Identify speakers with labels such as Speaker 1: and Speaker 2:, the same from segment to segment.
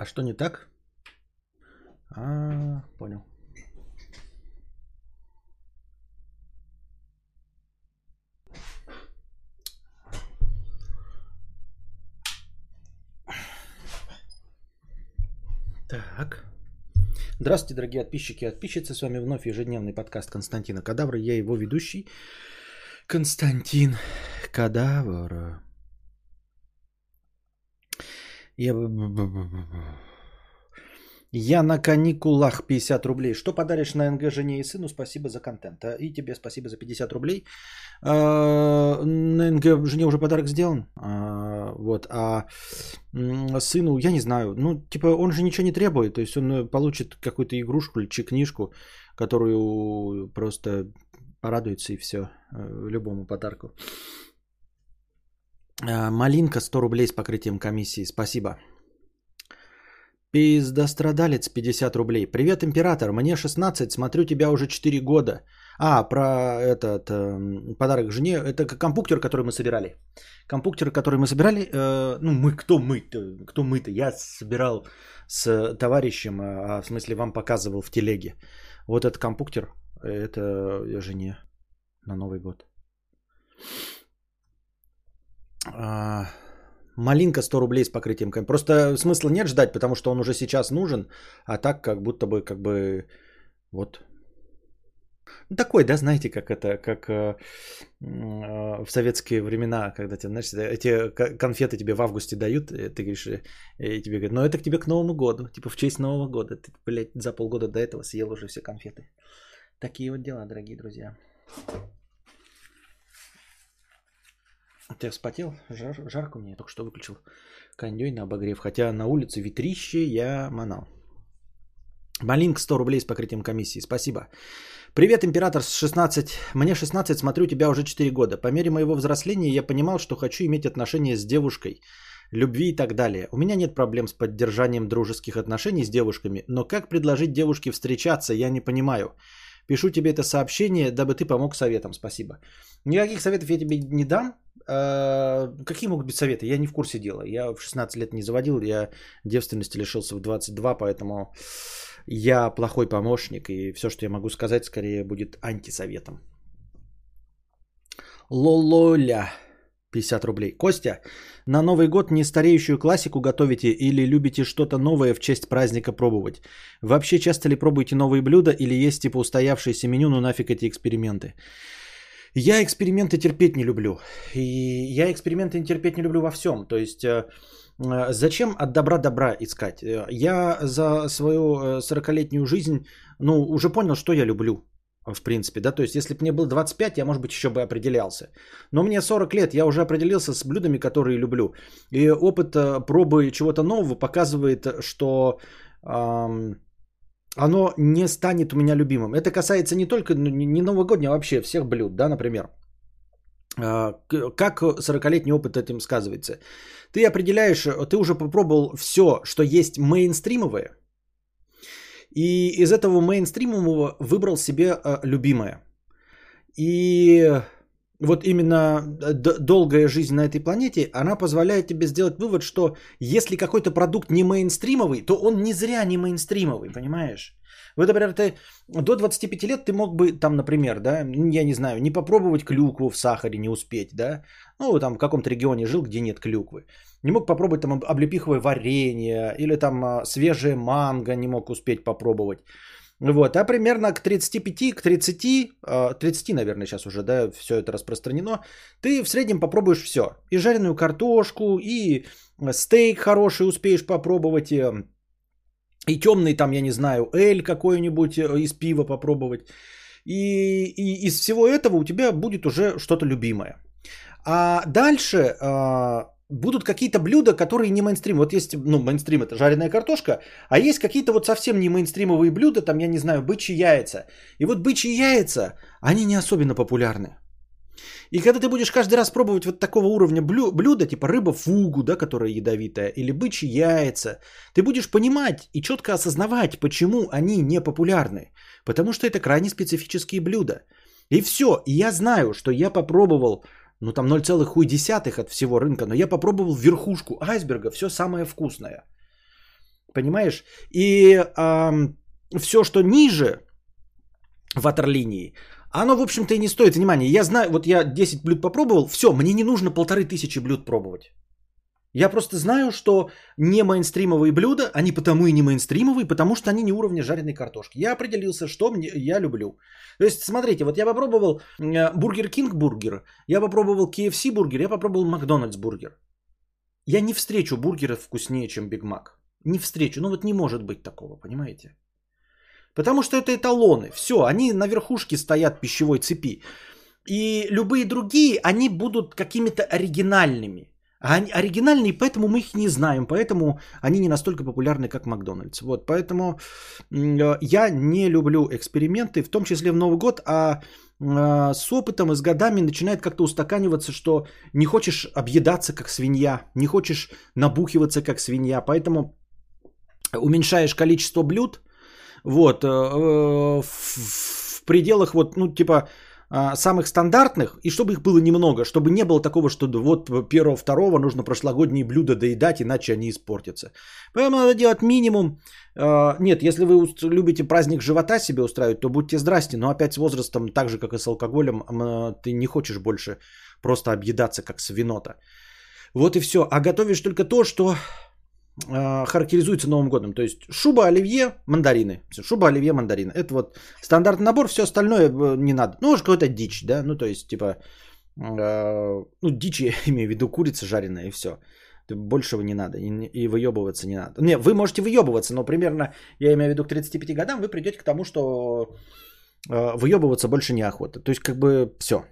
Speaker 1: А что не так? А, понял. Так. Здравствуйте, дорогие подписчики и подписчицы. С вами вновь ежедневный подкаст Константина Кадавра. Я его ведущий Константин Кадавр. Я... Я на каникулах 50 рублей. Что подаришь на НГ жене и сыну? Спасибо за контент. А, И тебе спасибо за 50 рублей. А, На НГ жене уже подарок сделан. А, Вот. А сыну, я не знаю. Ну, типа, он же ничего не требует. То есть он э, получит какую-то игрушку или книжку, которую просто порадуется и все. Любому подарку. А, Малинка 100 рублей с покрытием комиссии. Спасибо. Пиздострадалец 50 рублей. Привет, император. Мне 16, смотрю тебя уже 4 года. А, про этот эм, подарок жене. Это компуктер, который мы собирали. Компуктер, который мы собирали. э, ну, мы, кто мы-то? Кто мы-то? Я собирал с товарищем, а, в смысле вам показывал в телеге. Вот этот компуктер, это жене на Новый год. А, Малинка 100 рублей с покрытием. Просто смысла нет ждать, потому что он уже сейчас нужен, а так как будто бы, как бы, вот. Такой, да, знаете, как это, как э, э, в советские времена, когда тебе, знаешь, эти к- конфеты тебе в августе дают, и ты говоришь, э, и тебе говорят, ну это к тебе к Новому году, типа в честь Нового года. Ты, блядь, за полгода до этого съел уже все конфеты. Такие вот дела, дорогие друзья. Ты вспотел? Жар, жарко мне, я только что выключил кондей на обогрев. Хотя на улице ветрище я манал. Малинк 100 рублей с покрытием комиссии. Спасибо. Привет, император с 16. Мне 16, смотрю тебя уже 4 года. По мере моего взросления я понимал, что хочу иметь отношения с девушкой, любви и так далее. У меня нет проблем с поддержанием дружеских отношений с девушками, но как предложить девушке встречаться, я не понимаю. Пишу тебе это сообщение, дабы ты помог советом. Спасибо. Никаких советов я тебе не дам. А, Какие могут быть советы? Я не в курсе дела. Я в 16 лет не заводил, я девственности лишился в 22, поэтому я плохой помощник, и все, что я могу сказать, скорее будет антисоветом. Лололя. 50 рублей. Костя, на Новый год не стареющую классику готовите или любите что-то новое в честь праздника пробовать? Вообще часто ли пробуете новые блюда или есть типа устоявшееся меню, ну нафиг эти эксперименты? Я эксперименты терпеть не люблю. И я эксперименты терпеть не люблю во всем. То есть э, э, зачем от добра добра искать? Э, Я за свою э, 40-летнюю жизнь, ну, уже понял, что я люблю. В принципе, да, то есть, если бы мне было 25, я, может быть, еще бы определялся. Но мне 40 лет, я уже определился с блюдами, которые люблю. И опыт пробы чего-то нового показывает, что ам, оно не станет у меня любимым. Это касается не только ну, не не новогоднего, а вообще всех блюд, да, например. А, Как 40-летний опыт этим сказывается? Ты определяешь, ты уже попробовал все, что есть мейнстримовое, и из этого мейнстримового выбрал себе э, любимое. И вот именно д- долгая жизнь на этой планете, она позволяет тебе сделать вывод, что если какой-то продукт не мейнстримовый, то он не зря не мейнстримовый, понимаешь? Вот, например, ты до 25 лет ты мог бы там, например, да, я не знаю, не попробовать клюкву в сахаре, не успеть, да, ну, там в каком-то регионе жил, где нет клюквы. Не мог попробовать там об- облепиховое варенье или там а, свежее манго не мог успеть попробовать. Вот, а примерно к 35, к 30, а, 30, наверное, сейчас уже, да, все это распространено, ты в среднем попробуешь все. И жареную картошку, и стейк хороший успеешь попробовать, и, и темный там, я не знаю, эль какой-нибудь э, из пива попробовать. И, и из всего этого у тебя будет уже что-то любимое. А дальше а, будут какие-то блюда, которые не мейнстрим. Вот есть, ну, мейнстрим это жареная картошка, а есть какие-то вот совсем не мейнстримовые блюда, там, я не знаю, бычьи яйца. И вот бычьи яйца, они не особенно популярны. И когда ты будешь каждый раз пробовать вот такого уровня блю- блюда, типа рыба фугу, да, которая ядовитая, или бычьи яйца, ты будешь понимать и четко осознавать, почему они не популярны. Потому что это крайне специфические блюда. И все. И я знаю, что я попробовал, ну там 0,1 от всего рынка, но я попробовал верхушку айсберга, все самое вкусное. Понимаешь? И э, все, что ниже ватерлинии, оно, в общем-то, и не стоит внимания. Я знаю, вот я 10 блюд попробовал, все, мне не нужно полторы тысячи блюд пробовать. Я просто знаю, что не мейнстримовые блюда, они потому и не мейнстримовые, потому что они не уровня жареной картошки. Я определился, что мне, я люблю. То есть, смотрите, вот я попробовал Бургер Кинг бургер, я попробовал KFC бургер, я попробовал Макдональдс бургер. Я не встречу бургера вкуснее, чем Биг Мак. Не встречу. Ну вот не может быть такого, понимаете? Потому что это эталоны. Все, они на верхушке стоят пищевой цепи. И любые другие, они будут какими-то оригинальными. А они оригинальные, поэтому мы их не знаем, поэтому они не настолько популярны, как Макдональдс. Вот, поэтому э, я не люблю эксперименты, в том числе в Новый год, а э, с опытом и с годами начинает как-то устаканиваться, что не хочешь объедаться как свинья, не хочешь набухиваться как свинья, поэтому уменьшаешь количество блюд, вот, э, в пределах вот, ну, типа, а, самых стандартных, и чтобы их было немного, чтобы не было такого, что вот первого, второго нужно прошлогодние блюда доедать, иначе они испортятся. Поэтому надо делать минимум. А, нет, если вы любите праздник живота себе устраивать, то будьте здрасте, но опять с возрастом, так же как и с алкоголем, ты не хочешь больше просто объедаться как свинота. Вот и все. А готовишь только то, что характеризуется Новым годом. То есть шуба, оливье, мандарины. Шуба, оливье, мандарины. Это вот стандартный набор, все остальное э, не надо. Ну, уж какой-то дичь, да, ну, то есть, типа, э, ну, дичь, я имею в виду курица жареная и все. Большего не надо, и, и выебываться не надо. Не, вы можете выебываться, но примерно, я имею в виду, к 35 годам вы придете к тому, что э, выебываться больше неохота. То есть, как бы, все.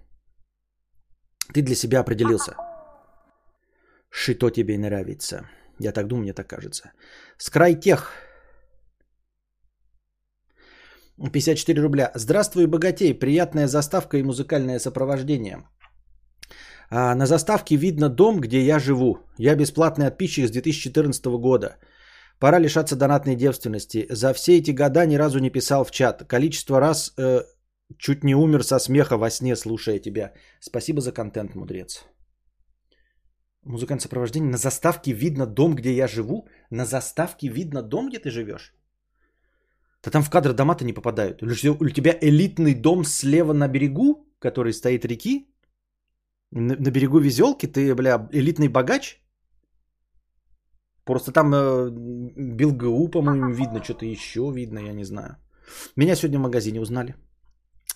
Speaker 1: Ты для себя определился. Что тебе нравится. Я так думаю, мне так кажется. Скрайтех. 54 рубля. Здравствуй, богатей. Приятная заставка и музыкальное сопровождение. А, на заставке видно дом, где я живу. Я бесплатный подписчик с 2014 года. Пора лишаться донатной девственности. За все эти года ни разу не писал в чат. Количество раз э, чуть не умер со смеха во сне, слушая тебя. Спасибо за контент, мудрец. Музыкальное сопровождение. На заставке видно дом, где я живу. На заставке видно дом, где ты живешь. Да там в кадр дома-то не попадают. У тебя элитный дом слева на берегу, который стоит реки. На, на берегу везелки ты, бля, элитный богач. Просто там э, БелГУ, по-моему, видно, что-то еще видно, я не знаю. Меня сегодня в магазине узнали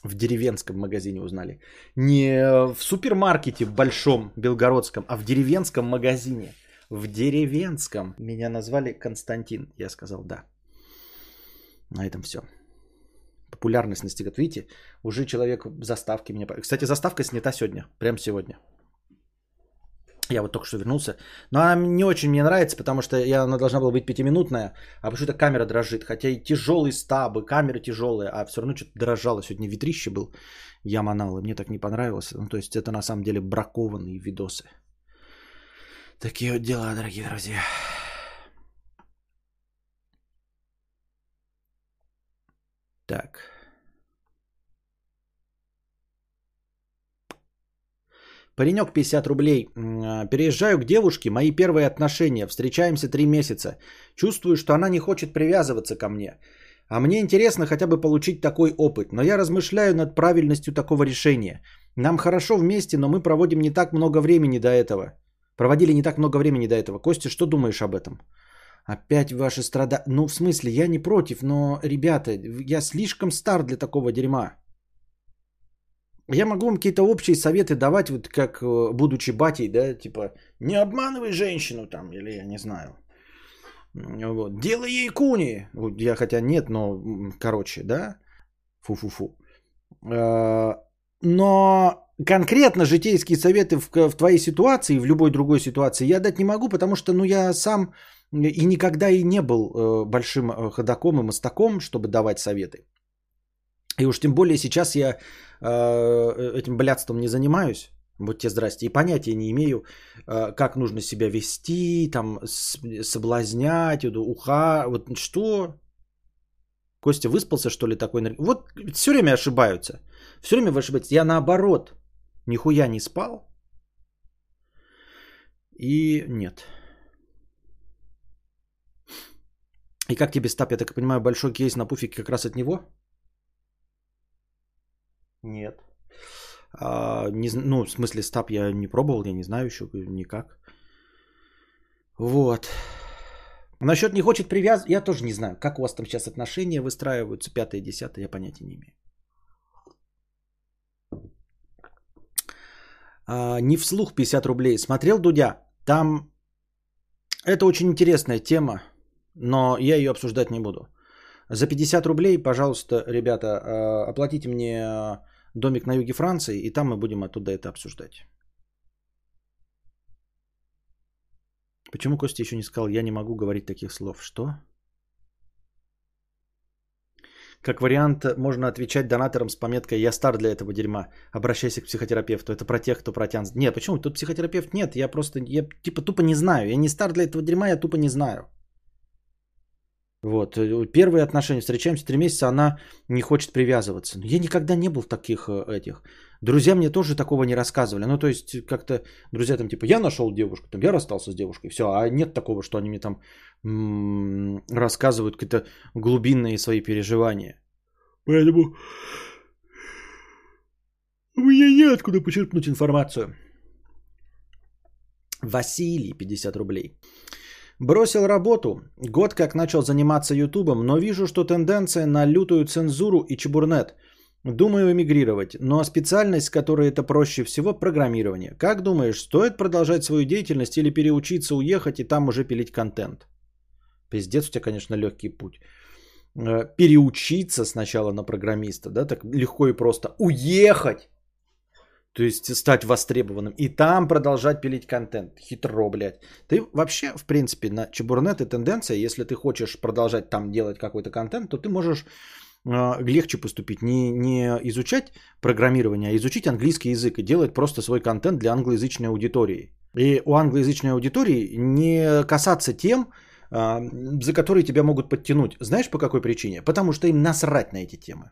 Speaker 1: в деревенском магазине узнали. Не в супермаркете большом белгородском, а в деревенском магазине. В деревенском. Меня назвали Константин. Я сказал да. На этом все. Популярность настигает. Видите, уже человек заставки меня... Кстати, заставка снята сегодня. Прям сегодня. Я вот только что вернулся. Но она не очень мне нравится, потому что я, она должна была быть пятиминутная, а почему-то камера дрожит. Хотя и тяжелые стабы, камеры тяжелые, а все равно что-то дрожало. Сегодня ветрище был, я манал, и мне так не понравилось. Ну, то есть это на самом деле бракованные видосы. Такие вот дела, дорогие друзья. Так. Паренек 50 рублей. А, переезжаю к девушке, мои первые отношения. Встречаемся 3 месяца. Чувствую, что она не хочет привязываться ко мне. А мне интересно хотя бы получить такой опыт. Но я размышляю над правильностью такого решения. Нам хорошо вместе, но мы проводим не так много времени до этого. Проводили не так много времени до этого. Костя, что думаешь об этом? Опять ваши страда... Ну, в смысле, я не против, но, ребята, я слишком стар для такого дерьма. Я могу вам какие-то общие советы давать, вот как э, будучи батей, да, типа, не обманывай женщину там, или я не знаю. Вот. Делай ей куни. Я хотя нет, но короче, да. Фу-фу-фу. Э, но конкретно житейские советы в, в твоей ситуации, в любой другой ситуации я дать не могу, потому что ну, я сам и никогда и не был э, большим ходаком и мостаком, чтобы давать советы. И уж тем более сейчас я э, этим блядством не занимаюсь. Будьте здрасте. И понятия не имею, э, как нужно себя вести, там, соблазнять, уха. Вот что? Костя выспался, что ли, такой? Вот все время ошибаются. Все время вы ошибаетесь. Я наоборот, нихуя не спал. И нет. И как тебе стап, я так понимаю, большой кейс на пуфике как раз от него? Нет. А, не, ну, в смысле, стап я не пробовал, я не знаю еще никак. Вот. Насчет не хочет привязывать, я тоже не знаю, как у вас там сейчас отношения выстраиваются, пятое, десятое, я понятия не имею. А, не вслух 50 рублей. Смотрел Дудя? Там это очень интересная тема, но я ее обсуждать не буду. За 50 рублей, пожалуйста, ребята, а, оплатите мне домик на юге Франции, и там мы будем оттуда это обсуждать. Почему Костя еще не сказал, я не могу говорить таких слов? Что? Как вариант, можно отвечать донаторам с пометкой «Я стар для этого дерьма, обращайся к психотерапевту». Это про тех, кто протянет. Нет, почему? Тут психотерапевт нет. Я просто, я типа тупо не знаю. Я не стар для этого дерьма, я тупо не знаю. Вот. Э, первые отношения, встречаемся три месяца, она не хочет привязываться. Я никогда не был в таких э, этих. Друзья мне тоже такого не рассказывали. Ну, то есть, как-то друзья там типа, я нашел девушку, там, я расстался с девушкой, все. А нет такого, что они мне там рассказывают какие-то глубинные свои переживания. Поэтому меня неоткуда почерпнуть информацию. Василий, 50 рублей. Бросил работу, год как начал заниматься ютубом, но вижу, что тенденция на лютую цензуру и чебурнет. Думаю эмигрировать, но специальность, которая это проще всего, программирование. Как думаешь, стоит продолжать свою деятельность или переучиться, уехать и там уже пилить контент? Пиздец, у тебя, конечно, легкий путь. Э, переучиться сначала на программиста, да, так легко и просто уехать, то есть стать востребованным, и там продолжать пилить контент. Хитро, блядь. Ты вообще, в принципе, на Чебурнет и тенденция, если ты хочешь продолжать там делать какой-то контент, то ты можешь э, легче поступить. Не, не изучать программирование, а изучить английский язык и делать просто свой контент для англоязычной аудитории. И у англоязычной аудитории не касаться тем, а, за которые тебя могут подтянуть. Знаешь по какой причине? Потому что им насрать на эти темы.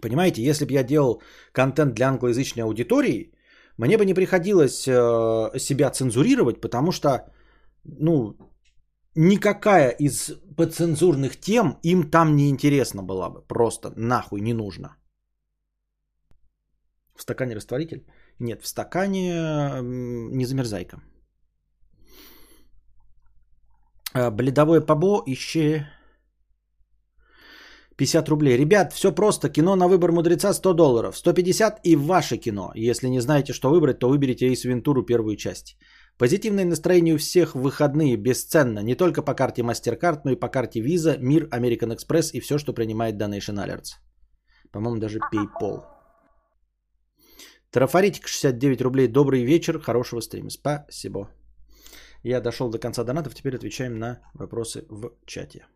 Speaker 1: Понимаете, если бы я делал контент для англоязычной аудитории, мне бы не приходилось э, себя цензурировать, потому что, ну, никакая из подцензурных тем им там не интересна была бы. Просто нахуй не нужно. В стакане растворитель? Нет, в стакане не замерзайка. А, бледовое побо ищи 50 рублей. Ребят, все просто. Кино на выбор мудреца 100 долларов. 150 и ваше кино. Если не знаете, что выбрать, то выберите Эйс Вентуру первую часть. Позитивное настроение у всех в выходные бесценно. Не только по карте MasterCard, но и по карте Visa, Мир, American Express и все, что принимает Donation Alerts. По-моему, даже PayPal. Трафаритик 69 рублей. Добрый вечер. Хорошего стрима. Спасибо. Я дошел до конца донатов, теперь отвечаем на вопросы в чате.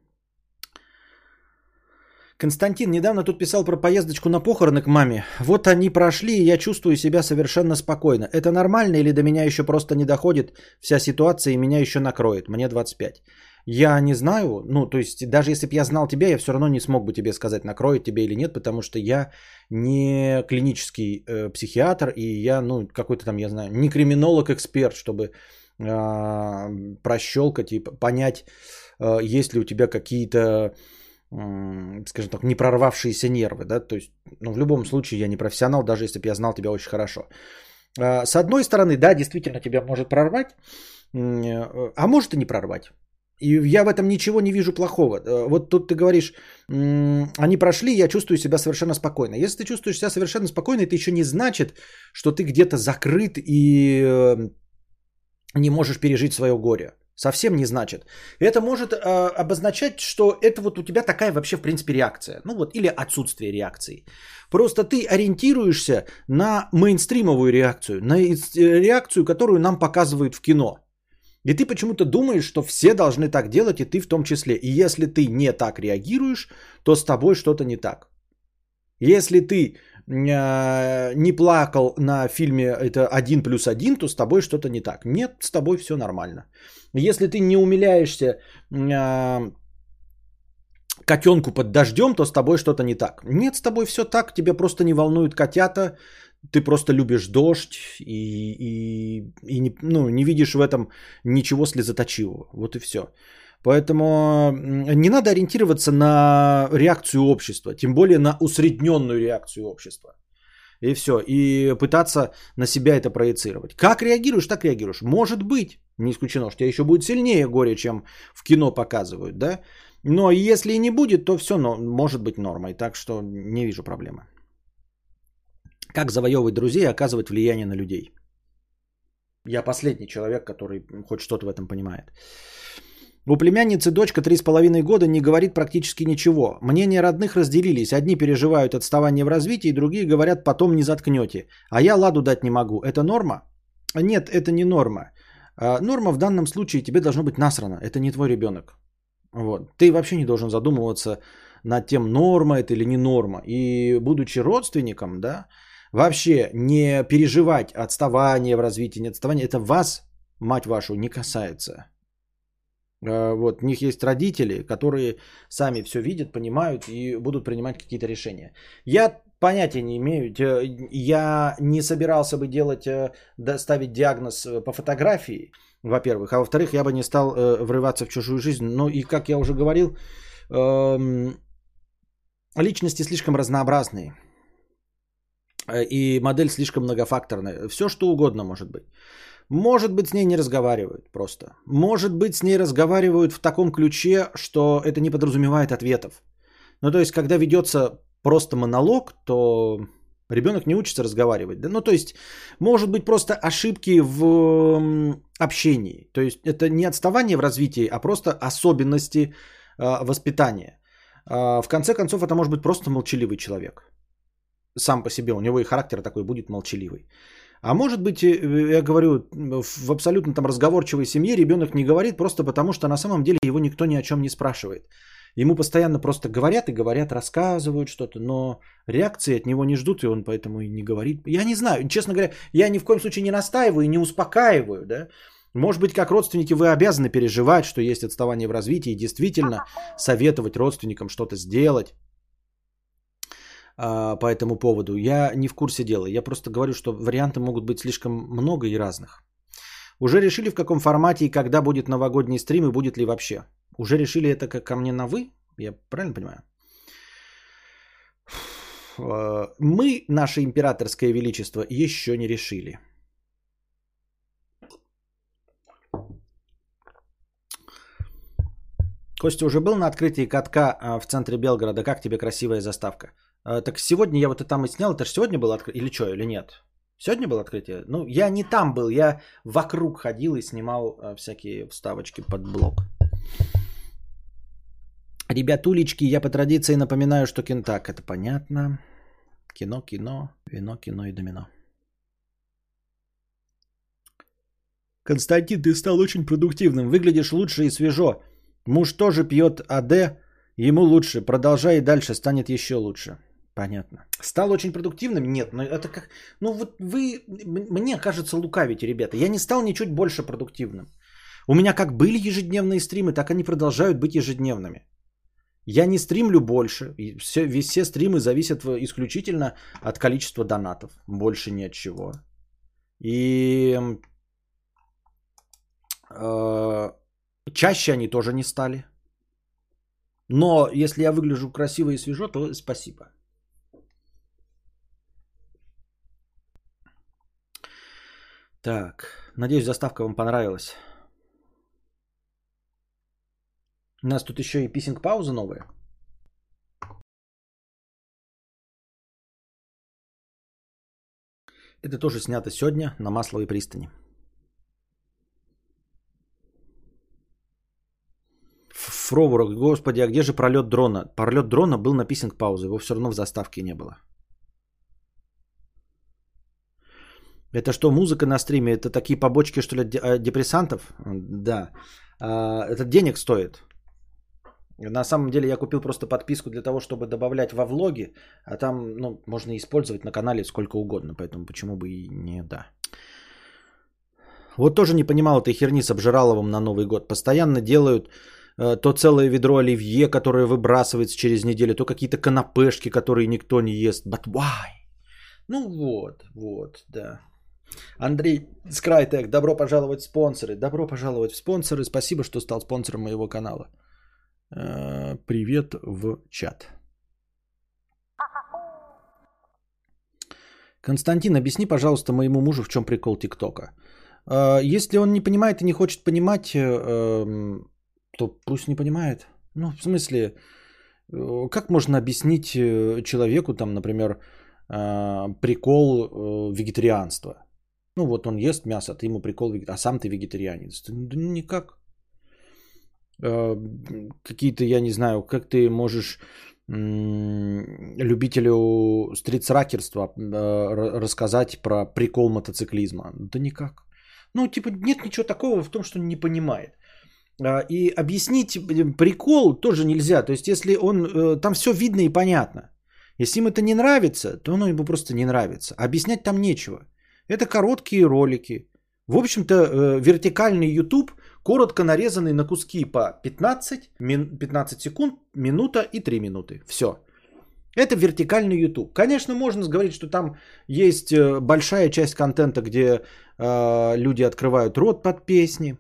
Speaker 1: Константин недавно тут писал про поездочку на похороны к маме. Вот они прошли, и я чувствую себя совершенно спокойно. Это нормально или до меня еще просто не доходит вся ситуация и меня еще накроет? Мне 25. Я не знаю, ну, то есть, даже если бы я знал тебя, я все равно не смог бы тебе сказать, накроет тебе или нет, потому что я не клинический э, психиатр, и я, ну, какой-то там, я знаю, не криминолог-эксперт, чтобы а, прощелкать и понять, а, есть ли у тебя какие-то, скажем так, не прорвавшиеся нервы. Да? То есть, ну, в любом случае, я не профессионал, даже если бы я знал тебя очень хорошо. А, с одной стороны, да, действительно тебя может прорвать, а может и не прорвать. И я в этом ничего не вижу плохого. Вот тут ты говоришь, они прошли, я чувствую себя совершенно спокойно. Если ты чувствуешь себя совершенно спокойно, это еще не значит, что ты где-то закрыт и э, не можешь пережить свое горе. Совсем не значит. Это может э, обозначать, что это вот у тебя такая вообще в принципе реакция. Ну вот, или отсутствие реакции. Просто ты ориентируешься на мейнстримовую реакцию, на э, реакцию, которую нам показывают в кино. И ты почему-то думаешь, что все должны так делать, и ты в том числе. И если ты не так реагируешь, то с тобой что-то не так. Если ты не плакал на фильме это один плюс один, то с тобой что-то не так. Нет, с тобой все нормально. Если ты не умиляешься а, котенку под дождем, то с тобой что-то не так. Нет, с тобой все так, тебя просто не волнуют котята, ты просто любишь дождь и, и, и не, ну, не видишь в этом ничего слезоточивого. Вот и все. Поэтому не надо ориентироваться на реакцию общества, тем более на усредненную реакцию общества. И все. И пытаться на себя это проецировать. Как реагируешь, так реагируешь. Может быть, не исключено, что тебя еще будет сильнее горе, чем в кино показывают, да? Но если и не будет, то все но, может быть нормой. Так что не вижу проблемы. Как завоевывать друзей и оказывать влияние на людей. Я последний человек, который хоть что-то в этом понимает. У племянницы дочка 3,5 года не говорит практически ничего. Мнения родных разделились. Одни переживают отставание в развитии, другие говорят, потом не заткнете. А я ладу дать не могу. Это норма? Нет, это не норма. А, норма в данном случае тебе должно быть насрано. Это не твой ребенок. Вот. Ты вообще не должен задумываться над тем, норма это или не норма. И будучи родственником, да, вообще не переживать отставание в развитии, не отставание, это вас, мать вашу, не касается. Э, вот, у них есть родители, которые сами все видят, понимают и будут принимать какие-то решения. Я понятия не имею, я не собирался бы делать, э, ставить диагноз э, по фотографии, во-первых, а во-вторых, я бы не стал врываться в чужую жизнь. Ну и, как я уже говорил, эм, личности слишком разнообразные. И модель слишком многофакторная. Все что угодно может быть. Может быть, с ней не разговаривают просто. Может быть, с ней разговаривают в таком ключе, что это не подразумевает ответов. Ну, то есть, когда ведется просто монолог, то ребенок не учится разговаривать. Да? Ну, то есть, может быть, просто ошибки в общении. То есть, это не отставание в развитии, а просто особенности э, воспитания. Э, в конце концов, это может быть просто молчаливый человек. Сам по себе, у него и характер такой будет молчаливый. А может быть, э, я говорю, в абсолютно там разговорчивой семье ребенок не говорит просто потому, что на самом деле его никто ни о чем не спрашивает. Ему постоянно просто говорят и говорят, рассказывают что-то, но реакции от него не ждут, и он поэтому и не говорит. Я не знаю, честно говоря, я ни в коем случае не настаиваю и не успокаиваю, да. Может быть, как родственники вы обязаны переживать, что есть отставание в развитии, и действительно советовать родственникам что-то сделать а, по этому поводу. Я не в курсе дела. Я просто говорю, что варианты могут быть слишком много и разных. Уже решили в каком формате и когда будет новогодний стрим и будет ли вообще? Уже решили это как ко мне на вы? Я правильно понимаю? А, мы, наше императорское величество, еще не решили. Костя уже был на открытии катка а, в центре Белгорода. Как тебе красивая заставка? А, так сегодня я вот это там и снял. Это же сегодня было открытие? Или что, или нет? Сегодня было открытие? Ну, я не там был. Я вокруг ходил и снимал а, всякие вставочки под блог. Ребятулечки, я по традиции напоминаю, что кентак. Это понятно. Кино, кино, вино, кино и домино. Константин, ты стал очень продуктивным. Выглядишь лучше и свежо. Муж тоже пьет АД. Ему лучше. Продолжай и дальше, станет еще лучше. Понятно. Стал очень продуктивным? Нет, но это как... Ну вот вы, мне кажется, лукавите, ребята. Я не стал ничуть больше продуктивным. У меня как были ежедневные стримы, так они продолжают быть ежедневными. Я не стримлю больше. Все, все стримы зависят исключительно от количества донатов. Больше ни от чего. И э, чаще они тоже не стали. Но если я выгляжу красиво и свежо, то спасибо. Так, надеюсь, заставка вам понравилась. У нас тут еще и писинг пауза новая. Это тоже снято сегодня на Масловой пристани. Фроворок, господи, а где же пролет дрона? Пролет дрона был на писинг паузы, его все равно в заставке не было. Это что, музыка на стриме? Это такие побочки, что ли, а, депрессантов? Да. А, это денег стоит. На самом деле я купил просто подписку для того, чтобы добавлять во влоги, а там ну, можно использовать на канале сколько угодно, поэтому почему бы и не да. Вот тоже не понимал этой херни с обжираловым на Новый год. Постоянно делают э, то целое ведро оливье, которое выбрасывается через неделю, то какие-то канапешки, которые никто не ест. But why? Ну вот, вот, да. Андрей Скрайтек, добро пожаловать в спонсоры. Добро пожаловать в спонсоры. Спасибо, что стал спонсором моего канала. Э, привет в чат. Константин, объясни, пожалуйста, моему мужу, в чем прикол ТикТока. Э, если он не понимает и не хочет понимать, э, эм, то пусть не понимает. Ну, в смысле, как можно объяснить человеку, там, например, прикол вегетарианства? Ну, вот он ест мясо, а ты ему прикол, а сам ты вегетарианец. Да никак. Какие-то, я не знаю, как ты можешь любителю стритсракерства рассказать про прикол мотоциклизма? Да никак. Ну, типа, нет ничего такого в том, что он не понимает. А, и объяснить прикол тоже нельзя. То есть, если он... Э, там все видно и понятно. Если им это не нравится, то оно ему просто не нравится. Объяснять там нечего. Это короткие ролики. В общем-то, э, вертикальный YouTube, коротко нарезанный на куски по 15, 15 секунд, минута и 3 минуты. Все. Это вертикальный YouTube. Конечно, можно говорить, что там есть э, большая часть контента, где э, люди открывают рот под песни,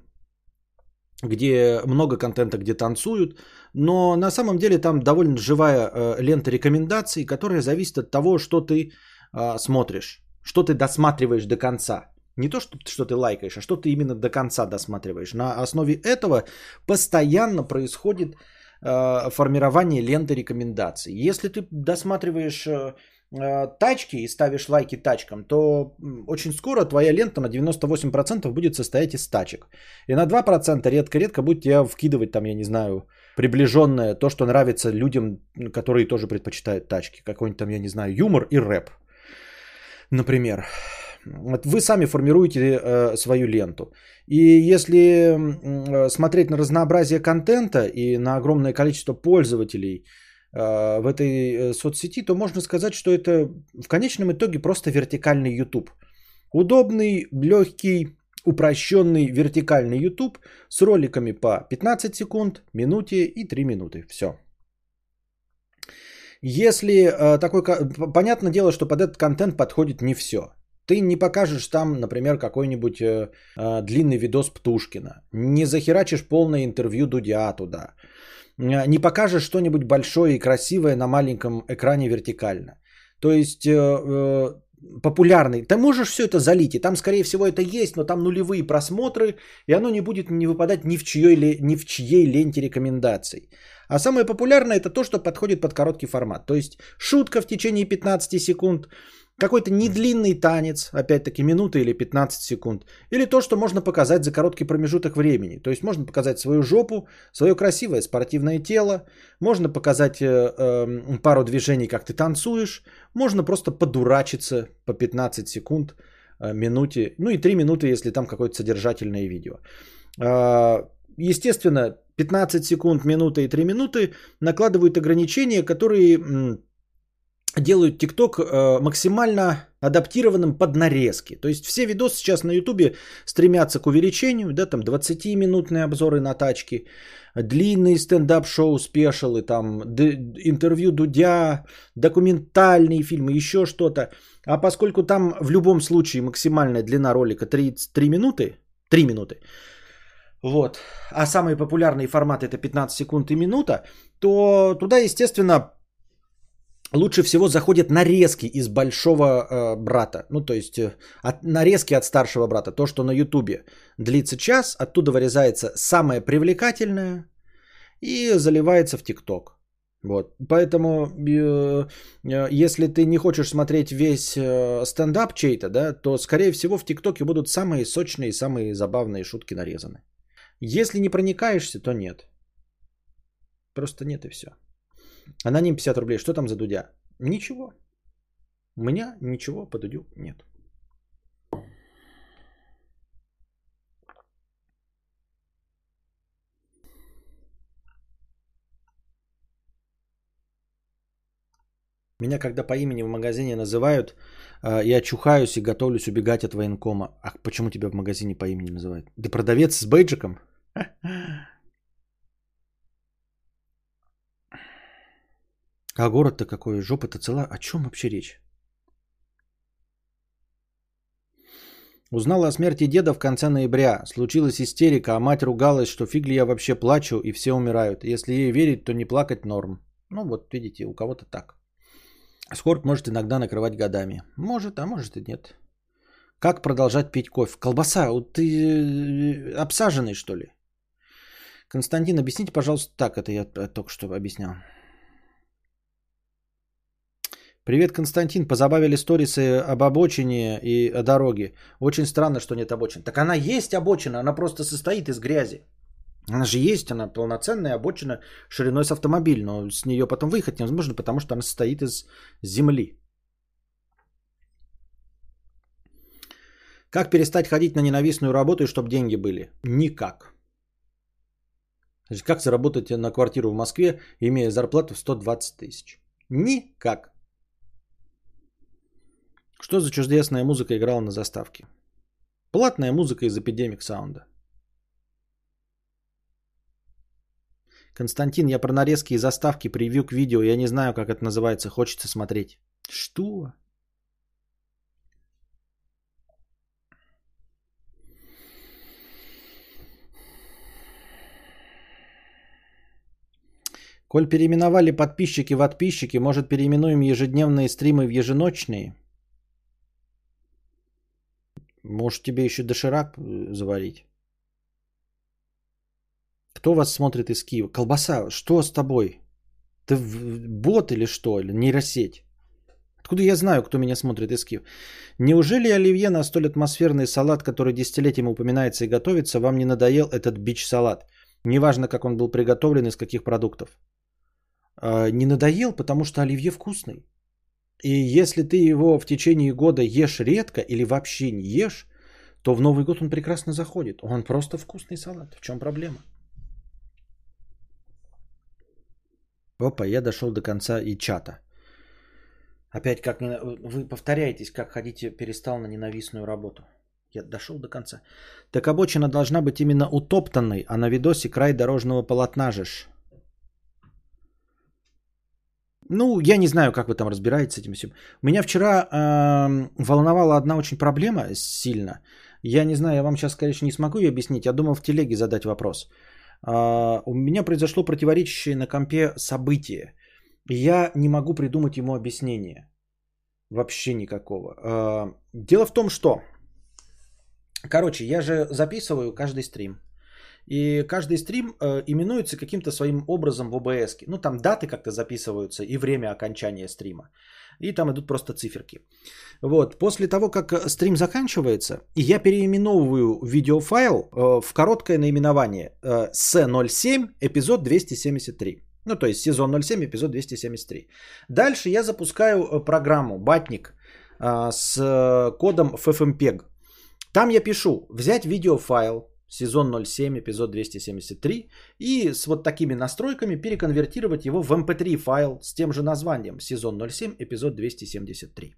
Speaker 1: где много контента, где танцуют, но на самом деле там довольно живая э, лента рекомендаций, которая зависит от того, что ты э, смотришь, что ты досматриваешь до конца. Не то, что, что ты лайкаешь, а что ты именно до конца досматриваешь. На основе этого постоянно происходит э, формирование ленты рекомендаций. Если ты досматриваешь э, э тачки и ставишь лайки тачкам, то очень скоро твоя лента на 98% будет состоять из тачек. И на 2% редко-редко будет тебя вкидывать там, я не знаю, приближенное, то, что нравится людям, которые тоже предпочитают тачки. Какой-нибудь там, я не знаю, юмор и рэп. Например. Вот вы сами формируете э, свою ленту. И если э, смотреть на разнообразие контента и на огромное количество пользователей э, в этой э, соцсети, то можно сказать, что это в конечном итоге просто вертикальный YouTube. Удобный, легкий, упрощенный вертикальный YouTube с роликами по 15 секунд, минуте и 3 минуты. Все. Если э, такой... Понятное дело, что под этот контент подходит не все. Ты не покажешь там, например, какой-нибудь э, э, длинный видос Птушкина. Не захерачишь полное интервью Дудя туда. Э, не покажешь что-нибудь большое и красивое на маленьком экране вертикально. То есть э, э, популярный. Ты можешь все это залить, и там, скорее всего, это есть, но там нулевые просмотры, и оно не будет не выпадать ни в, чьей, ни в чьей ленте рекомендаций. А самое популярное это то, что подходит под короткий формат. То есть шутка в течение 15 секунд, какой-то недлинный танец, опять-таки минута или 15 секунд, или то, что можно показать за короткий промежуток времени. То есть можно показать свою жопу, свое красивое спортивное тело, можно показать э, э, пару движений, как ты танцуешь, можно просто подурачиться по 15 секунд, э, минуте, ну и 3 минуты, если там какое-то содержательное видео. Э, естественно, 15 секунд, минута и 3 минуты накладывают ограничения, которые делают ТикТок э, максимально адаптированным под нарезки. То есть все видосы сейчас на Ютубе стремятся к увеличению, да, там 20-минутные обзоры на тачки, длинные стендап-шоу, спешалы, там д- интервью Дудя, документальные фильмы, еще что-то. А поскольку там в любом случае максимальная длина ролика 33 минуты, 3 минуты, вот, а самый популярный формат это 15 секунд и минута, то туда, естественно, лучше всего заходят нарезки из большого э, брата. Ну, то есть э, от, нарезки от старшего брата. То, что на Ютубе длится час, оттуда вырезается самое привлекательное и заливается в ТикТок. Вот. Поэтому, э, э, если ты не хочешь смотреть весь э, стендап чей-то, да, то, скорее всего, в ТикТоке будут самые сочные, самые забавные шутки нарезаны. Если не проникаешься, то нет. Просто нет и все. Аноним 50 рублей. Что там за Дудя? Ничего. У меня ничего по Дудю нет. Меня когда по имени в магазине называют, а, я чухаюсь и готовлюсь убегать от военкома. А почему тебя в магазине по имени называют? Ты продавец с бейджиком? А город-то какой? Жопа-то цела? О чем вообще речь? Узнала о смерти деда в конце ноября. Случилась истерика, а мать ругалась, что фиг ли я вообще плачу, и все умирают. Если ей верить, то не плакать норм. Ну вот, видите, у кого-то так. Скорбь может иногда накрывать годами. Может, а может и нет. Как продолжать пить кофе? Колбаса, вот ты э, обсаженный, что ли? Константин, объясните, пожалуйста, так, это я только что объяснял. Привет, Константин. Позабавили сторисы об обочине и о дороге. Очень странно, что нет обочин. Так она есть обочина, она просто состоит из грязи. Она же есть, она полноценная обочина шириной с автомобиль, но с нее потом выехать невозможно, потому что она состоит из земли. Как перестать ходить на ненавистную работу и чтобы деньги были? Никак. Как заработать на квартиру в Москве, имея зарплату в 120 тысяч? Никак. Что за чудесная музыка играла на заставке? Платная музыка из Epidemic Sound. Константин, я про нарезки и заставки, превью к видео. Я не знаю, как это называется. Хочется смотреть. Что? Коль переименовали подписчики в подписчики, может переименуем ежедневные стримы в еженочные? Может тебе еще доширак э, заварить? Кто вас смотрит из Киева? Колбаса, что с тобой? Ты бот или что? Или нейросеть? Откуда я знаю, кто меня смотрит из Киева? Неужели оливье на столь атмосферный салат, который десятилетиями упоминается и готовится, вам не надоел этот бич-салат? Неважно, как он был приготовлен, из каких продуктов. А, не надоел, потому что оливье вкусный. И если ты его в течение года ешь редко или вообще не ешь, то в Новый год он прекрасно заходит. Он просто вкусный салат. В чем проблема? Опа, я дошел до конца и чата. Опять как вы повторяетесь, как ходите, перестал на ненавистную работу. Я дошел до конца. Так обочина должна быть именно утоптанной, а на видосе край дорожного полотна жешь. Ну, я не знаю, как вы там разбираетесь с этим всем. Меня вчера э, волновала одна очень проблема сильно. Я не знаю, я вам сейчас, конечно, не смогу ее объяснить. Я думал в телеге задать вопрос. Э, у меня произошло противоречащее на компе событие. Я не могу придумать ему объяснение. Вообще никакого. Э, дело в том, что... Короче, я же записываю каждый стрим. И каждый стрим э, именуется каким-то своим образом в ОБС. Ну, там даты как-то записываются и время окончания стрима. И там идут просто циферки. Вот. После того, как э, стрим заканчивается, я переименовываю видеофайл э, в короткое наименование э, S07 эпизод 273. Ну, то есть сезон 07, эпизод 273. Дальше я запускаю э, программу Батник э, с э, кодом FFmpeg. Там я пишу взять видеофайл сезон 07, эпизод 273, и с вот такими настройками переконвертировать его в mp3 эм файл с тем же названием сезон 07, эпизод 273.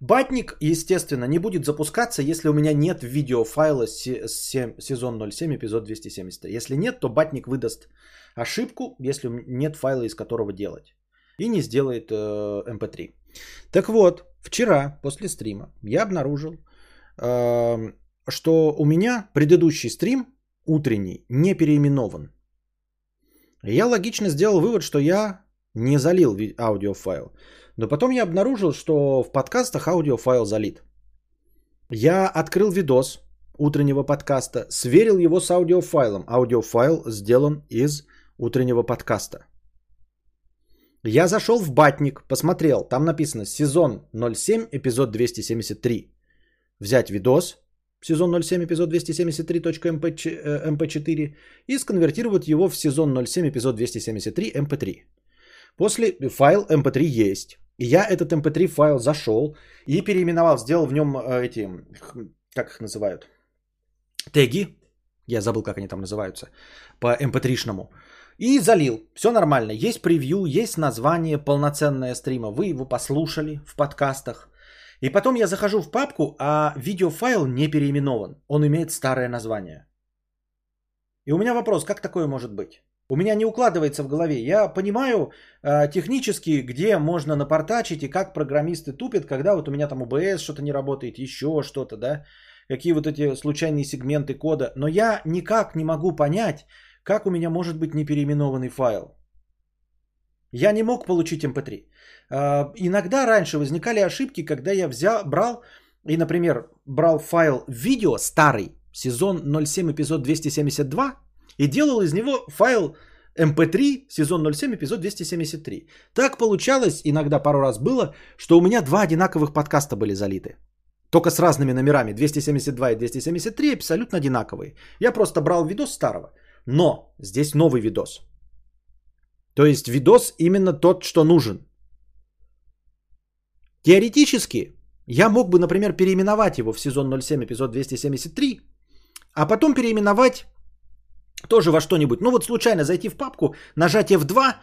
Speaker 1: Батник, естественно, не будет запускаться, если у меня нет видеофайла сезон 07, эпизод 273. Если нет, то батник выдаст ошибку, если нет файла, из которого делать. И не сделает э, mp3. Эм так вот, вчера после стрима я обнаружил э, что у меня предыдущий стрим утренний не переименован. Я логично сделал вывод, что я не залил аудиофайл. Но потом я обнаружил, что в подкастах аудиофайл залит. Я открыл видос утреннего подкаста, сверил его с аудиофайлом. Аудиофайл сделан из утреннего подкаста. Я зашел в Батник, посмотрел, там написано сезон 07, эпизод 273. Взять видос, сезон 07, эпизод 273.mp4 э, и сконвертировать его в сезон 07, эпизод 273 mp3. После файл mp3 есть. И я этот mp3 файл зашел и переименовал, сделал в нем э, эти, как их называют, теги. Я забыл, как они там называются, по mp3-шному. И залил. Все нормально. Есть превью, есть название, полноценное стрима. Вы его послушали в подкастах. И потом я захожу в папку, а видеофайл не переименован. Он имеет старое название. И у меня вопрос, как такое может быть? У меня не укладывается в голове. Я понимаю э, технически, где можно напортачить и как программисты тупят, когда вот у меня там OBS что-то не работает, еще что-то, да, какие вот эти случайные сегменты кода. Но я никак не могу понять, как у меня может быть непереименованный файл. Я не мог получить MP3. Эм э, иногда раньше возникали ошибки, когда я взял, брал и, например, брал файл видео старый, сезон 07, эпизод 272, и делал из него файл MP3, сезон 07, эпизод 273. Так получалось, иногда пару раз было, что у меня два одинаковых подкаста были залиты. Только с разными номерами. 272 и 273 абсолютно одинаковые. Я просто брал видос старого. Но здесь новый видос. То есть видос именно тот, что нужен. Теоретически я мог бы, например, переименовать его в сезон 07, эпизод 273, а потом переименовать тоже во что-нибудь. Ну вот случайно зайти в папку, нажать F2,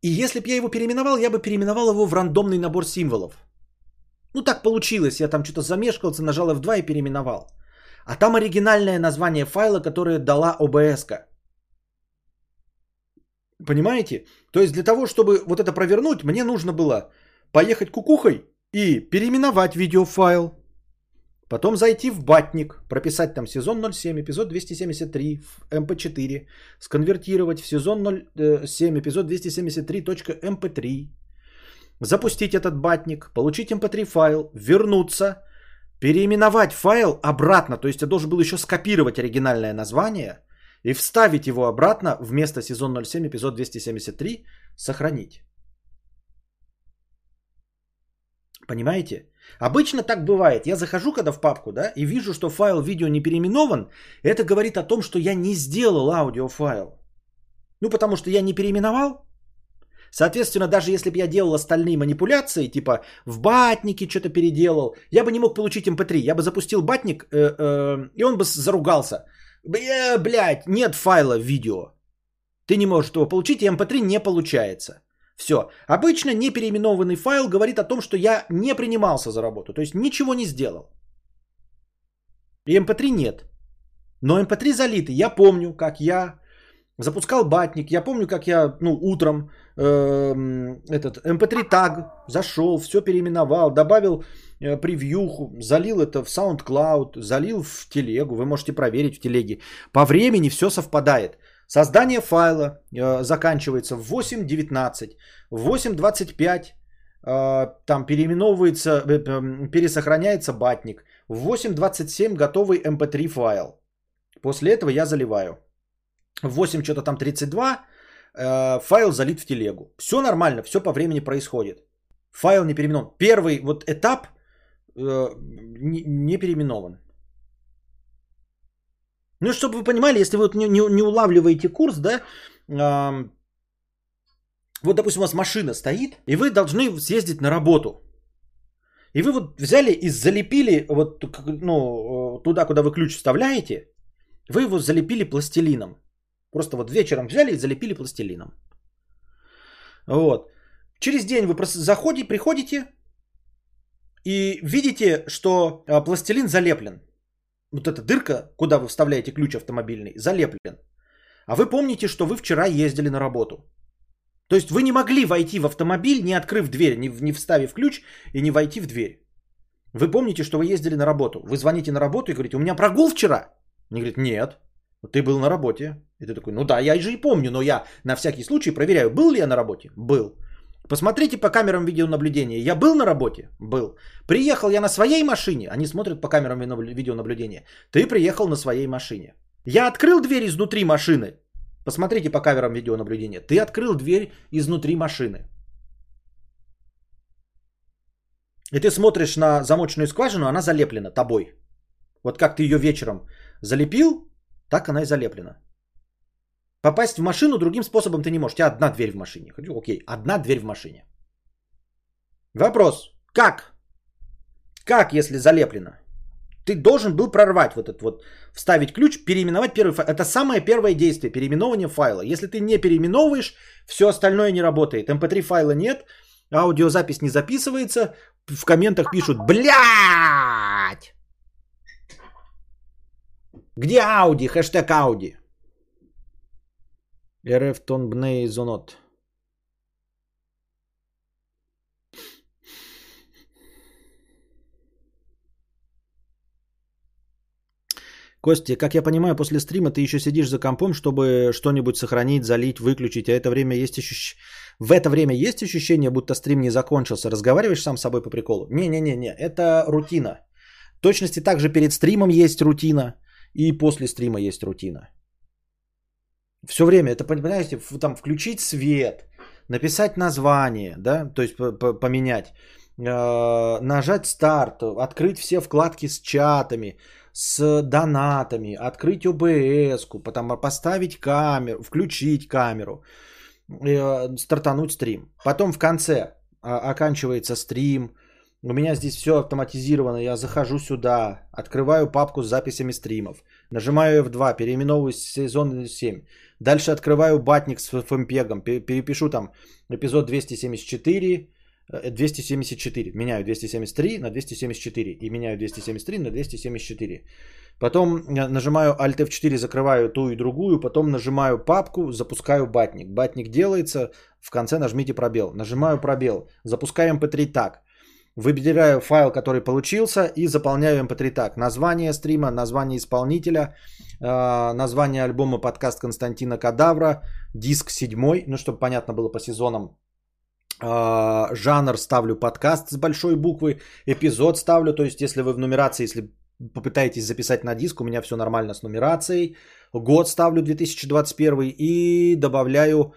Speaker 1: и если бы я его переименовал, я бы переименовал его в рандомный набор символов. Ну так получилось, я там что-то замешкался, нажал F2 и переименовал. А там оригинальное название файла, которое дала OBS. -ка. Понимаете? То есть для того, чтобы вот это провернуть, мне нужно было поехать кукухой и переименовать видеофайл, Потом зайти в батник, прописать там сезон 07, эпизод 273 в mp4, сконвертировать в сезон 07, эпизод 273.mp3, запустить этот батник, получить mp3 файл, вернуться, переименовать файл обратно, то есть я должен был еще скопировать оригинальное название и вставить его обратно вместо сезон 07, эпизод 273, сохранить. Понимаете? Обычно так бывает. Я захожу когда в папку, да, и вижу, что файл видео не переименован. Это говорит о том, что я не сделал аудиофайл. Ну, потому что я не переименовал. Соответственно, даже если бы я делал остальные манипуляции, типа в батнике что-то переделал, я бы не мог получить MP3. Эм я бы запустил батник, э, э, и он бы заругался. Бля, блядь, нет файла видео. Ты не можешь его получить, и MP3 эм не получается. Все. Обычно непереименованный файл говорит о том, что я не принимался за работу, то есть ничего не сделал. И MP3 нет. Но MP3 залиты. Я помню, как я запускал батник, я помню, как я ну, утром э, этот MP3 таг зашел, все переименовал, добавил э, превьюху, залил это в SoundCloud, залил в телегу, вы можете проверить в телеге. По времени все совпадает. Создание файла э, заканчивается в 8.19, в 8.25 э, там переименовывается, э, э, пересохраняется батник, в 8.27 готовый mp3 эм файл. После этого я заливаю. В 8 что-то там 32 э, файл залит в телегу. Все нормально, все по времени происходит. Файл не переименован. Первый вот этап э, не, не переименован. Ну, чтобы вы понимали, если вы вот не, не, не улавливаете курс, да, э, вот, допустим, у вас машина стоит, и вы должны съездить на работу. И вы вот взяли и залепили вот ну, э, туда, куда вы ключ вставляете, вы его залепили пластилином. Просто вот вечером взяли и залепили пластилином. Вот. Через день вы просто заходите, приходите и видите, что а, пластилин залеплен вот эта дырка, куда вы вставляете ключ автомобильный, залеплен. А вы помните, что вы вчера ездили на работу. То есть вы не могли войти в автомобиль, не открыв дверь, не, не вставив ключ и не войти в дверь. Вы помните, что вы ездили на работу. Вы звоните на работу и говорите, у меня прогул вчера. Они говорят, нет, ты был на работе. И ты такой, ну да, я же и помню, но я на всякий случай проверяю, был ли я на работе. Был. Посмотрите по камерам видеонаблюдения. Я был на работе? Был. Приехал я на своей машине? Они смотрят по камерам видеонаблюдения. Ты приехал на своей машине. Я открыл дверь изнутри машины. Посмотрите по камерам видеонаблюдения. Ты открыл дверь изнутри машины. И ты смотришь на замочную скважину, она залеплена тобой. Вот как ты ее вечером залепил, так она и залеплена. Попасть в машину другим способом ты не можешь. У тебя одна дверь в машине. Хочу, окей, одна дверь в машине. Вопрос. Как? Как, если залеплено? Ты должен был прорвать вот этот вот, вставить ключ, переименовать первый файл. Это самое первое действие, переименование файла. Если ты не переименовываешь, все остальное не работает. MP3 эм файла нет, аудиозапись не записывается, в комментах пишут, блядь! Где Ауди? Хэштег Ауди. РФ тон бней зонот. Костя, как я понимаю, после стрима ты еще сидишь за компом, чтобы что-нибудь сохранить, залить, выключить, а это время есть ощущ... в это время есть ощущение, будто стрим не закончился. Разговариваешь сам с собой по приколу? Не-не-не, это рутина. В точности также перед стримом есть рутина и после стрима есть рутина. Все время, это, понимаете, там включить свет, написать название, да, то есть поменять, э, нажать старт, открыть все вкладки с чатами, с донатами, открыть ОБС, потом поставить камеру, включить камеру, э, стартануть стрим. Потом в конце а, оканчивается стрим, у меня здесь все автоматизировано, я захожу сюда, открываю папку с записями стримов, нажимаю F2, переименовываю сезон 7, дальше открываю батник с фэмпегом, перепишу там эпизод 274, 274. Э, меняю 273 на 274. И меняю 273 на 274. Потом э, нажимаю Alt F4, закрываю ту и другую. Потом нажимаю папку, запускаю батник. Батник делается. В конце нажмите пробел. Нажимаю пробел. Запускаем MP3 так. Выбираю файл, который получился и заполняю MP3 так. Название стрима, название исполнителя, э, название альбома подкаст Константина Кадавра, диск седьмой, ну чтобы понятно было по сезонам а, жанр ставлю подкаст с большой буквы, эпизод ставлю, то есть если вы в нумерации, если попытаетесь записать на диск, у меня все нормально с нумерацией, год ставлю 2021 и добавляю э,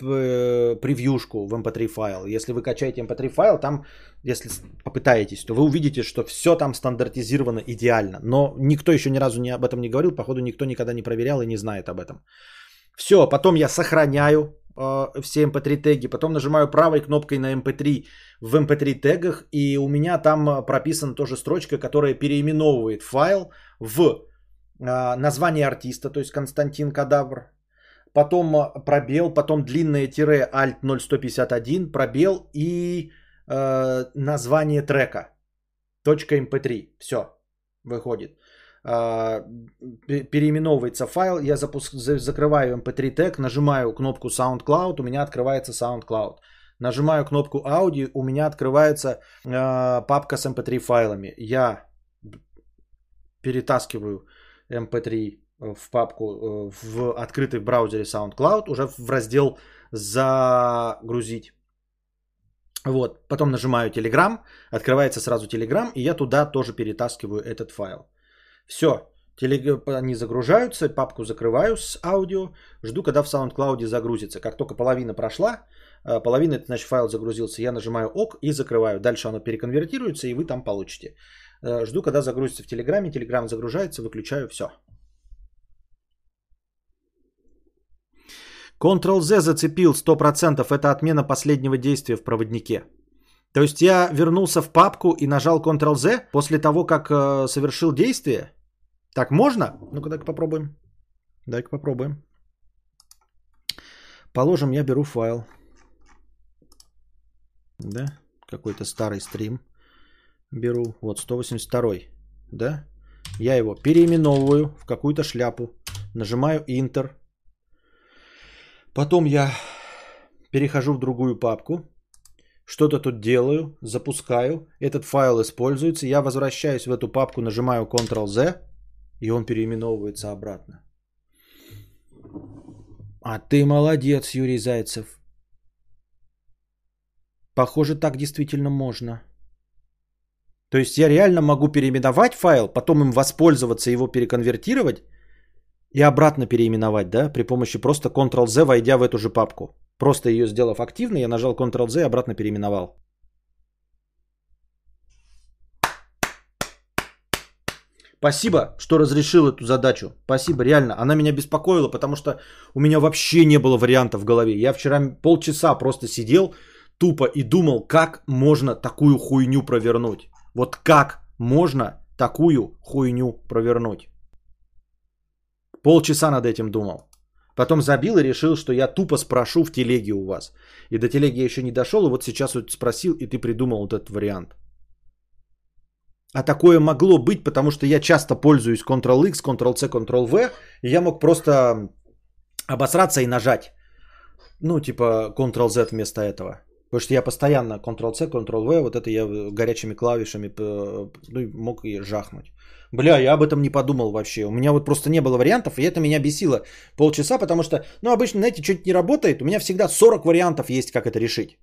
Speaker 1: превьюшку в mp3 файл. Если вы качаете mp3 файл, там, если попытаетесь, то вы увидите, что все там стандартизировано идеально. Но никто еще ни разу не об этом не говорил, походу никто никогда не проверял и не знает об этом. Все, потом я сохраняю э, все mp3 эм теги, потом нажимаю правой кнопкой на mp3 эм в mp3 эм тегах, и у меня там э, прописана тоже строчка, которая переименовывает файл в э, название артиста, то есть Константин Кадавр, потом э, пробел, потом длинное тире Alt 0151, пробел и э, название трека. Точка mp3. Все, выходит. А, переименовывается файл, я запуск, закрываю mp3 тег, нажимаю кнопку SoundCloud, у меня открывается SoundCloud. Нажимаю кнопку Audio, у меня открывается э, папка с mp3 файлами. Я перетаскиваю mp3 в папку э, в открытый браузере SoundCloud, уже в раздел «Загрузить». Вот, потом нажимаю Telegram, открывается сразу Telegram, и я туда тоже перетаскиваю этот файл. Все, телег... они загружаются, папку закрываю с аудио, жду, когда в SoundCloud загрузится. Как только половина прошла, э, половина, это значит файл загрузился, я нажимаю ОК и закрываю. Дальше оно переконвертируется, и вы там получите. Э, жду, когда загрузится в Телеграме, Телеграм загружается, выключаю, все. Ctrl-Z зацепил 100%, это отмена последнего действия в проводнике. То есть я вернулся в папку и нажал Ctrl-Z после того, как э, совершил действие. Так можно? Ну-ка, дай-ка попробуем. Дай-ка попробуем. Положим, я беру файл. Да? Какой-то старый стрим. Беру. Вот, 182. Да? Я его переименовываю в какую-то шляпу. Нажимаю Enter. Потом я перехожу в другую папку. Что-то тут делаю, запускаю. Этот файл используется. Я возвращаюсь в эту папку, нажимаю Ctrl-Z. И он переименовывается обратно. А ты молодец, Юрий Зайцев. Похоже, так действительно можно. То есть я реально могу переименовать файл, потом им воспользоваться, его переконвертировать и обратно переименовать, да, при помощи просто Ctrl-Z, войдя в эту же папку. Просто ее сделав активной, я нажал Ctrl-Z и обратно переименовал. Спасибо, что разрешил эту задачу. Спасибо, реально. Она меня беспокоила, потому что у меня вообще не было варианта в голове. Я вчера полчаса просто сидел тупо и думал, как можно такую хуйню провернуть. Вот как можно такую хуйню провернуть. Полчаса над этим думал. Потом забил и решил, что я тупо спрошу в телеге у вас. И до телеги я еще не дошел, и вот сейчас вот спросил, и ты придумал вот этот вариант. А такое могло быть, потому что я часто пользуюсь Ctrl-X, Ctrl-C, Ctrl-V, и я мог просто обосраться и нажать. Ну, типа Ctrl-Z вместо этого. Потому что я постоянно Ctrl-C, Ctrl-V, вот это я горячими клавишами ну, мог и жахнуть. Бля, я об этом не подумал вообще. У меня вот просто не было вариантов, и это меня бесило полчаса, потому что, ну, обычно, знаете, что-нибудь не работает, у меня всегда 40 вариантов есть, как это решить.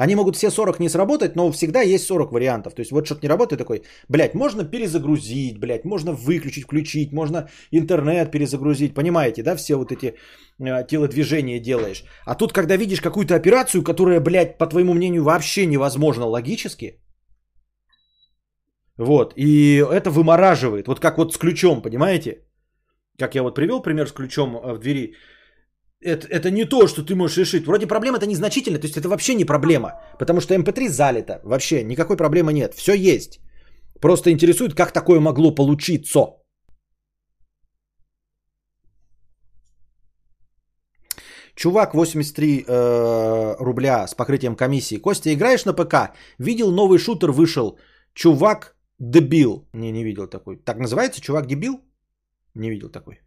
Speaker 1: Они могут все 40 не сработать, но всегда есть 40 вариантов. То есть вот что-то не работает такой, блядь, можно перезагрузить, блядь, можно выключить, включить, можно интернет перезагрузить, понимаете, да, все вот эти э, телодвижения делаешь. А тут, когда видишь какую-то операцию, которая, блядь, по твоему мнению, вообще невозможна логически, вот, и это вымораживает, вот как вот с ключом, понимаете? Как я вот привел пример с ключом э, в двери, это, это не то, что ты можешь решить. Вроде проблема это незначительная, то есть это вообще не проблема. Потому что MP3 залито. Вообще никакой проблемы нет. Все есть. Просто интересует, как такое могло получиться. Чувак, 83 э, рубля с покрытием комиссии. Костя, играешь на ПК? Видел новый шутер вышел. Чувак дебил. Не, не видел такой. Так называется? Чувак дебил? Не видел такой.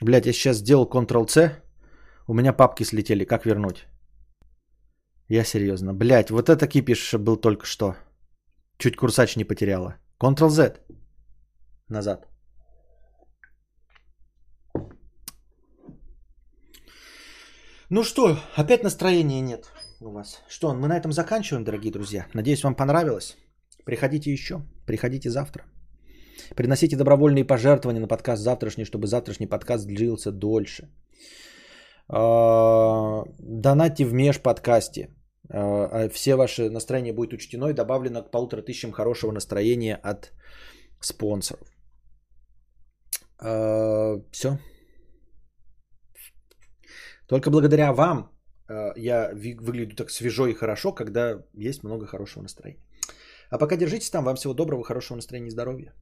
Speaker 1: Блять, я сейчас сделал Ctrl-C. У меня папки слетели. Как вернуть? Я серьезно. Блять, вот это кипиш был только что. Чуть курсач не потеряла. Ctrl-Z. Назад. Ну что, опять настроения нет у вас. Что, мы на этом заканчиваем, дорогие друзья. Надеюсь, вам понравилось. Приходите еще. Приходите завтра. Приносите добровольные пожертвования на подкаст завтрашний, чтобы завтрашний подкаст длился дольше. А, донатьте в межподкасте. А, а все ваши настроения будет учтено и добавлено к полутора тысячам хорошего настроения от спонсоров. Все. Только благодаря вам я выгляжу так свежо и хорошо, когда есть много хорошего настроения. А пока держитесь там. Вам всего доброго, хорошего настроения и здоровья.